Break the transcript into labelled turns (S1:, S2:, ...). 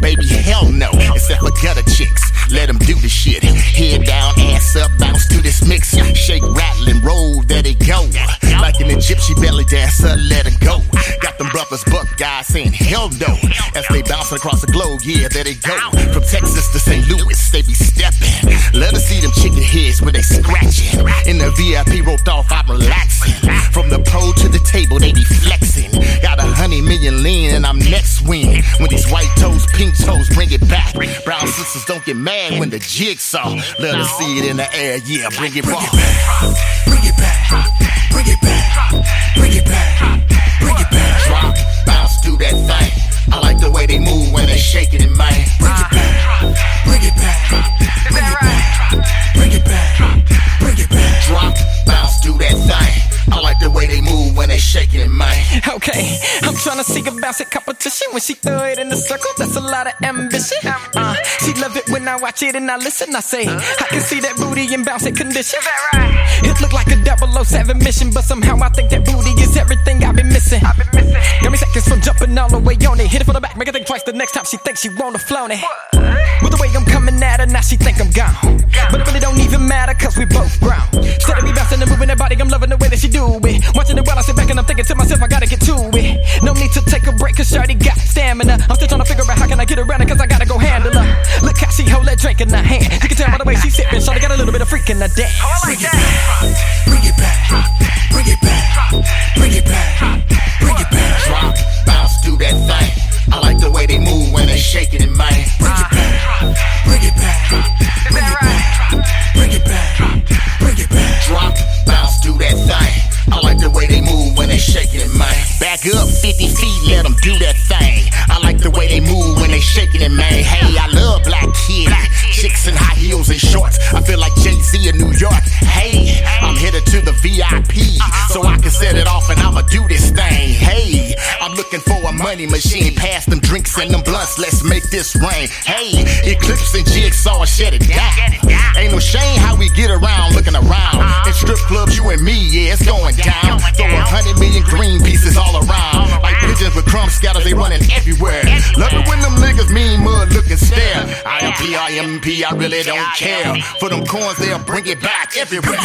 S1: baby, hell no. Except for gutter chicks, let them do the shit. Head down, ass up, bounce to this mix. Shake, rattle, and roll, there they go. Like an Egyptian belly dancer, let it go. Got them brothers, buck guys saying hell no. As they bouncing across the globe, yeah, there they go. From Texas to St. Louis, they be stepping. Let us see them chicken heads when they scratching. In the VIP roped off, I'm relaxing. From the pole to the table, they be toes, bring it back. Brown sisters don't get mad when the jigsaw. Let us see it in the air, yeah, bring it raw.
S2: Bring it back, bring it back, bring it back, bring it back.
S1: Drop, bounce, do that thing. I like the way they move when they shaking it, man.
S2: Bring it back, bring it back, bring it back, bring it back, bring it back.
S1: Drop, bounce, do that thing. I like the way they move when they shaking it, man.
S3: Okay, I'm trying to see a bounce competition. When she throw it in the circle, that's a lot of ambition. Uh, she love it when I watch it and I listen. I say, I can see that booty in bouncing condition. It look like a 007 mission, but somehow I think that booty is everything I've been missing. Got me seconds from jumping all the way on it. Hit it from the back, make her think twice the next time she thinks she wanna flown it. With the way I'm coming at her, now she think I'm gone. But it really don't even matter, cause we both grown. Instead of me bouncing and moving that body, I'm loving the way that she do it. Watching it while I sit back and I'm thinking to myself, I gotta get to it. No need to take a break, cause Shorty got stamina. I'm still trying to figure out how can I get around it, cause I gotta go handle her. Look how she hold that drink in her hand. You can tell by the way she sipping, Shorty got a little bit of freak in her dance.
S1: Do that thing. I like the way they move when they shaking it, man. Hey, I love black kids. Chicks in high heels and shorts. I feel like Jay-Z in New York. Hey, I'm headed to the VIP. Uh-huh. So I can set it off and I'ma do this thing. Hey, I'm looking for a money machine. Pass them drinks and them blunts. Let's make this rain. Hey, Eclipse and Jigsaw, shut it down. Ain't no shame how we get around looking around. Uh-huh. In strip clubs, you and me, yeah, it's going down. Scatters, they running everywhere. Love it when them niggas mean mud looking stare. I am P, I am P, I really don't care. For them coins, they'll bring it back everywhere.